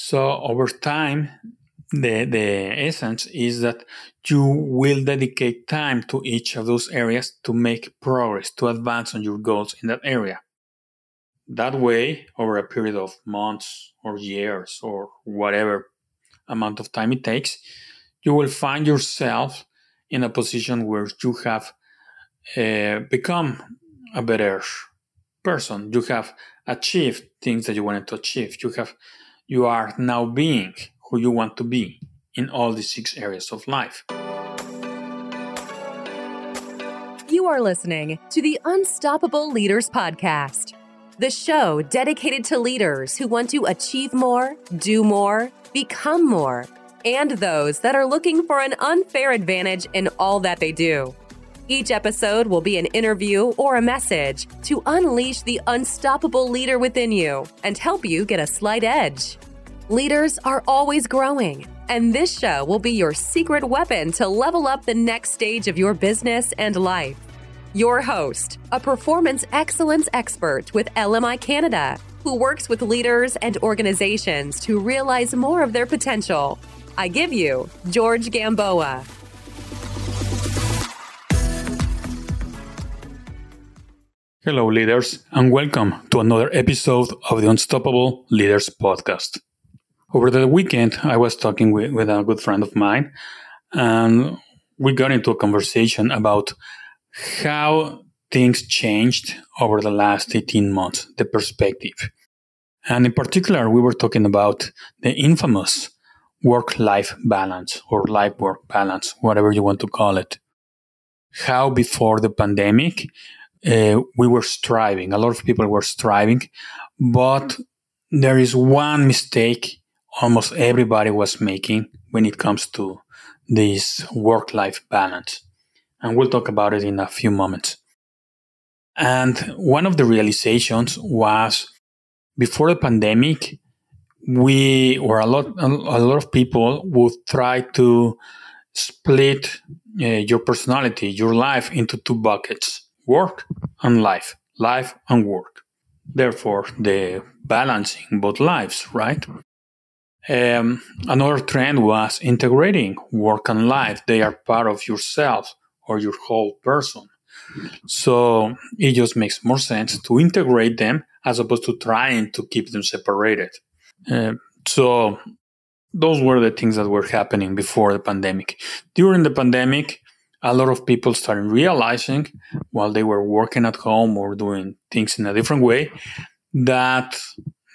So over time, the, the essence is that you will dedicate time to each of those areas to make progress, to advance on your goals in that area. That way, over a period of months or years or whatever amount of time it takes, you will find yourself in a position where you have uh, become a better person. You have achieved things that you wanted to achieve. You have, you are now being who you want to be in all the six areas of life. You are listening to the Unstoppable Leaders Podcast, the show dedicated to leaders who want to achieve more, do more, become more, and those that are looking for an unfair advantage in all that they do. Each episode will be an interview or a message to unleash the unstoppable leader within you and help you get a slight edge. Leaders are always growing, and this show will be your secret weapon to level up the next stage of your business and life. Your host, a performance excellence expert with LMI Canada, who works with leaders and organizations to realize more of their potential. I give you George Gamboa. Hello, leaders, and welcome to another episode of the Unstoppable Leaders Podcast. Over the weekend, I was talking with, with a good friend of mine, and we got into a conversation about how things changed over the last 18 months, the perspective. And in particular, we were talking about the infamous work life balance or life work balance, whatever you want to call it. How before the pandemic, uh, we were striving, a lot of people were striving, but there is one mistake almost everybody was making when it comes to this work life balance. And we'll talk about it in a few moments. And one of the realizations was before the pandemic, we or a lot a lot of people would try to split uh, your personality, your life into two buckets: work and life, life and work. Therefore, the balancing both lives, right? Um, another trend was integrating work and life. They are part of yourself or your whole person. So it just makes more sense to integrate them as opposed to trying to keep them separated. Uh, so those were the things that were happening before the pandemic. During the pandemic, a lot of people started realizing while they were working at home or doing things in a different way that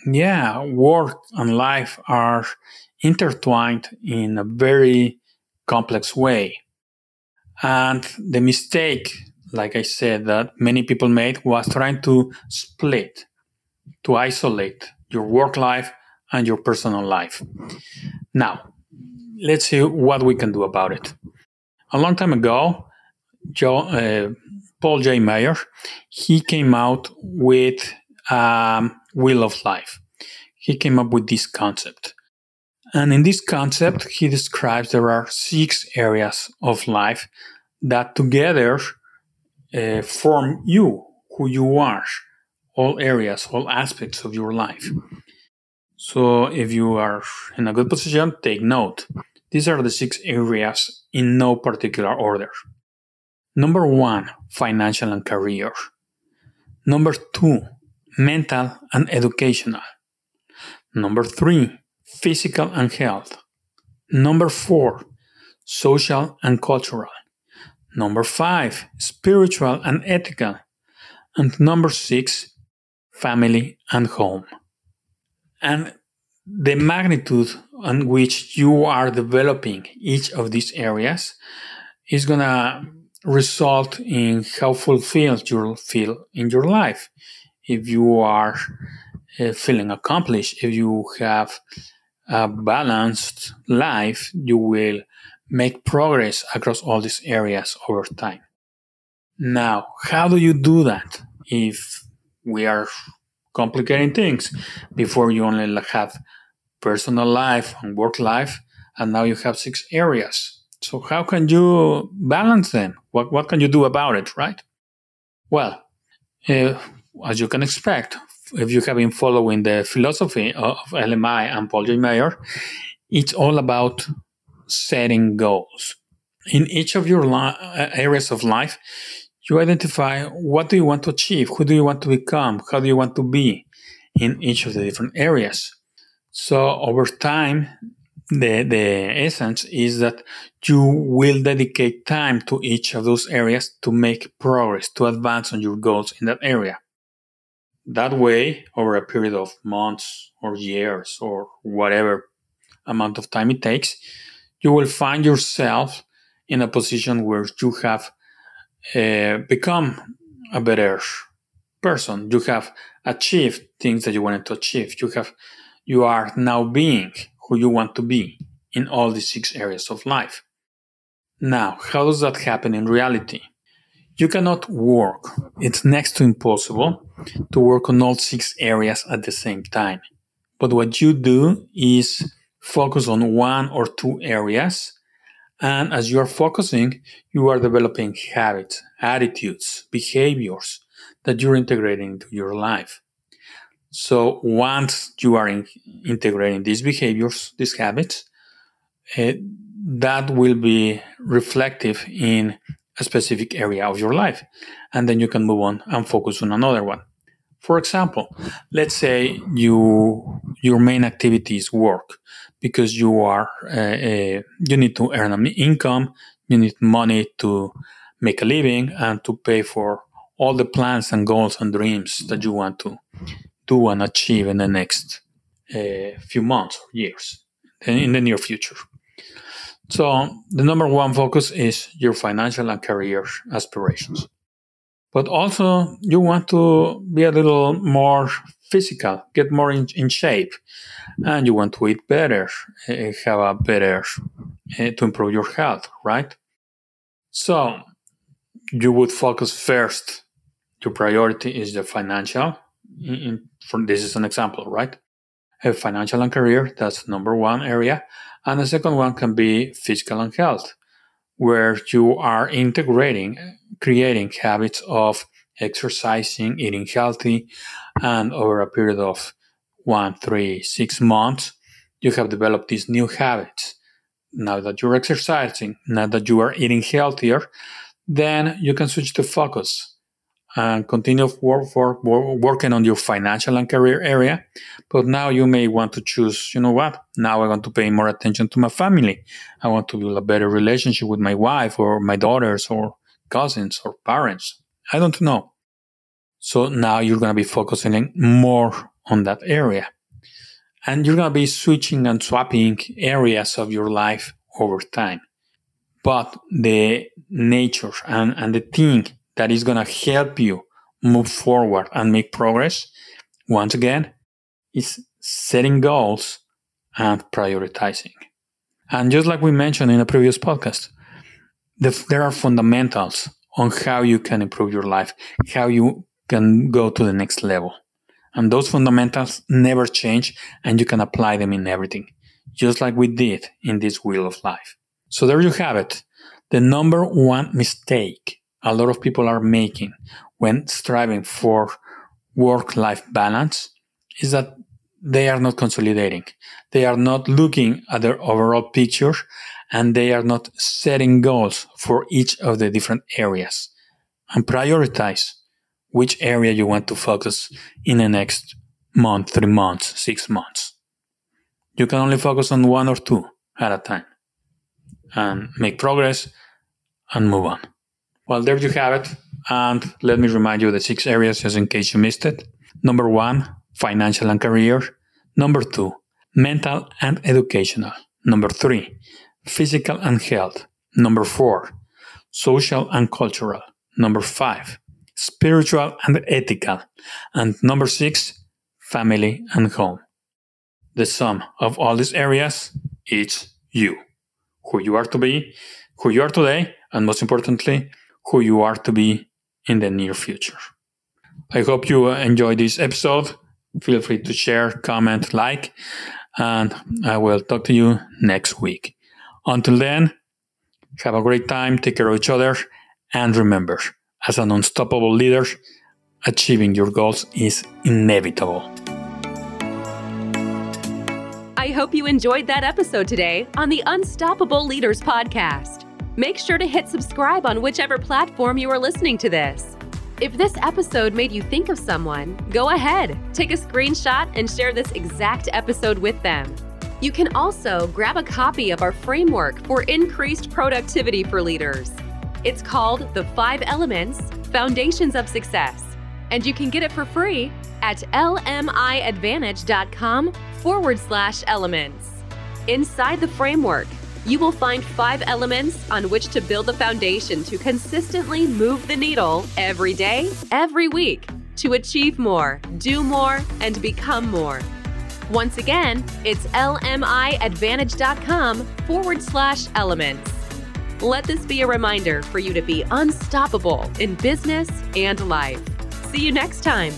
yeah, work and life are intertwined in a very complex way. And the mistake, like I said, that many people made was trying to split, to isolate your work life and your personal life. Now, let's see what we can do about it. A long time ago, Joe, uh, Paul J. Meyer, he came out with um, wheel of life. He came up with this concept. And in this concept, he describes there are six areas of life that together uh, form you, who you are, all areas, all aspects of your life. So if you are in a good position, take note. These are the six areas in no particular order. Number one, financial and career. Number two, mental and educational. Number three, physical and health. Number four, social and cultural. Number five, spiritual and ethical. And number six, family and home. And the magnitude on which you are developing each of these areas is going to result in how fulfilled you'll feel in your life if you are uh, feeling accomplished, if you have a balanced life, you will make progress across all these areas over time. Now, how do you do that if we are complicating things? Before you only have personal life and work life, and now you have six areas. So how can you balance them? What, what can you do about it, right? Well, uh, as you can expect, if you have been following the philosophy of LMI and Paul J. Meyer, it's all about setting goals. In each of your li- uh, areas of life, you identify what do you want to achieve, who do you want to become, how do you want to be in each of the different areas. So over time, the, the essence is that you will dedicate time to each of those areas to make progress, to advance on your goals in that area. That way, over a period of months or years or whatever amount of time it takes, you will find yourself in a position where you have uh, become a better person. You have achieved things that you wanted to achieve. You have, you are now being who you want to be in all the six areas of life. Now, how does that happen in reality? You cannot work. It's next to impossible to work on all six areas at the same time. But what you do is focus on one or two areas. And as you are focusing, you are developing habits, attitudes, behaviors that you're integrating into your life. So once you are in, integrating these behaviors, these habits, uh, that will be reflective in a specific area of your life. And then you can move on and focus on another one. For example, let's say you your main activity is work because you are uh, uh, you need to earn an income, you need money to make a living and to pay for all the plans and goals and dreams that you want to do and achieve in the next uh, few months or years in the near future. So the number one focus is your financial and career aspirations. But also you want to be a little more physical, get more in, in shape, and you want to eat better, uh, have a better, uh, to improve your health, right? So you would focus first. Your priority is the financial. In, for, this is an example, right? A financial and career, that's number one area. And the second one can be physical and health, where you are integrating, creating habits of exercising, eating healthy, and over a period of one, three, six months, you have developed these new habits. Now that you're exercising, now that you are eating healthier, then you can switch the focus and continue working on your financial and career area. But now you may want to choose, you know what? Now I want to pay more attention to my family. I want to build a better relationship with my wife or my daughters or cousins or parents. I don't know. So now you're going to be focusing more on that area. And you're going to be switching and swapping areas of your life over time. But the nature and, and the thing that is going to help you move forward and make progress, once again, is setting goals and prioritizing. And just like we mentioned in a previous podcast, the, there are fundamentals on how you can improve your life, how you can go to the next level. And those fundamentals never change and you can apply them in everything, just like we did in this wheel of life. So there you have it. The number one mistake a lot of people are making when striving for work life balance is that they are not consolidating. They are not looking at their overall picture and they are not setting goals for each of the different areas and prioritize which area you want to focus in the next month, three months, six months. You can only focus on one or two at a time and make progress and move on. Well, there you have it. And let me remind you the six areas just in case you missed it. Number one, financial and career. Number two, mental and educational. Number three, physical and health. Number four, social and cultural. Number five, spiritual and ethical. And number six, family and home. The sum of all these areas is you. Who you are to be, who you are today, and most importantly, who you are to be in the near future. I hope you enjoyed this episode. Feel free to share, comment, like, and I will talk to you next week. Until then, have a great time, take care of each other, and remember, as an unstoppable leader, achieving your goals is inevitable. I hope you enjoyed that episode today on the Unstoppable Leaders Podcast. Make sure to hit subscribe on whichever platform you are listening to this. If this episode made you think of someone, go ahead, take a screenshot and share this exact episode with them. You can also grab a copy of our framework for increased productivity for leaders. It's called The Five Elements Foundations of Success, and you can get it for free at lmiadvantage.com forward slash elements. Inside the framework, you will find five elements on which to build the foundation to consistently move the needle every day, every week to achieve more, do more, and become more. Once again, it's lmiadvantage.com forward slash elements. Let this be a reminder for you to be unstoppable in business and life. See you next time.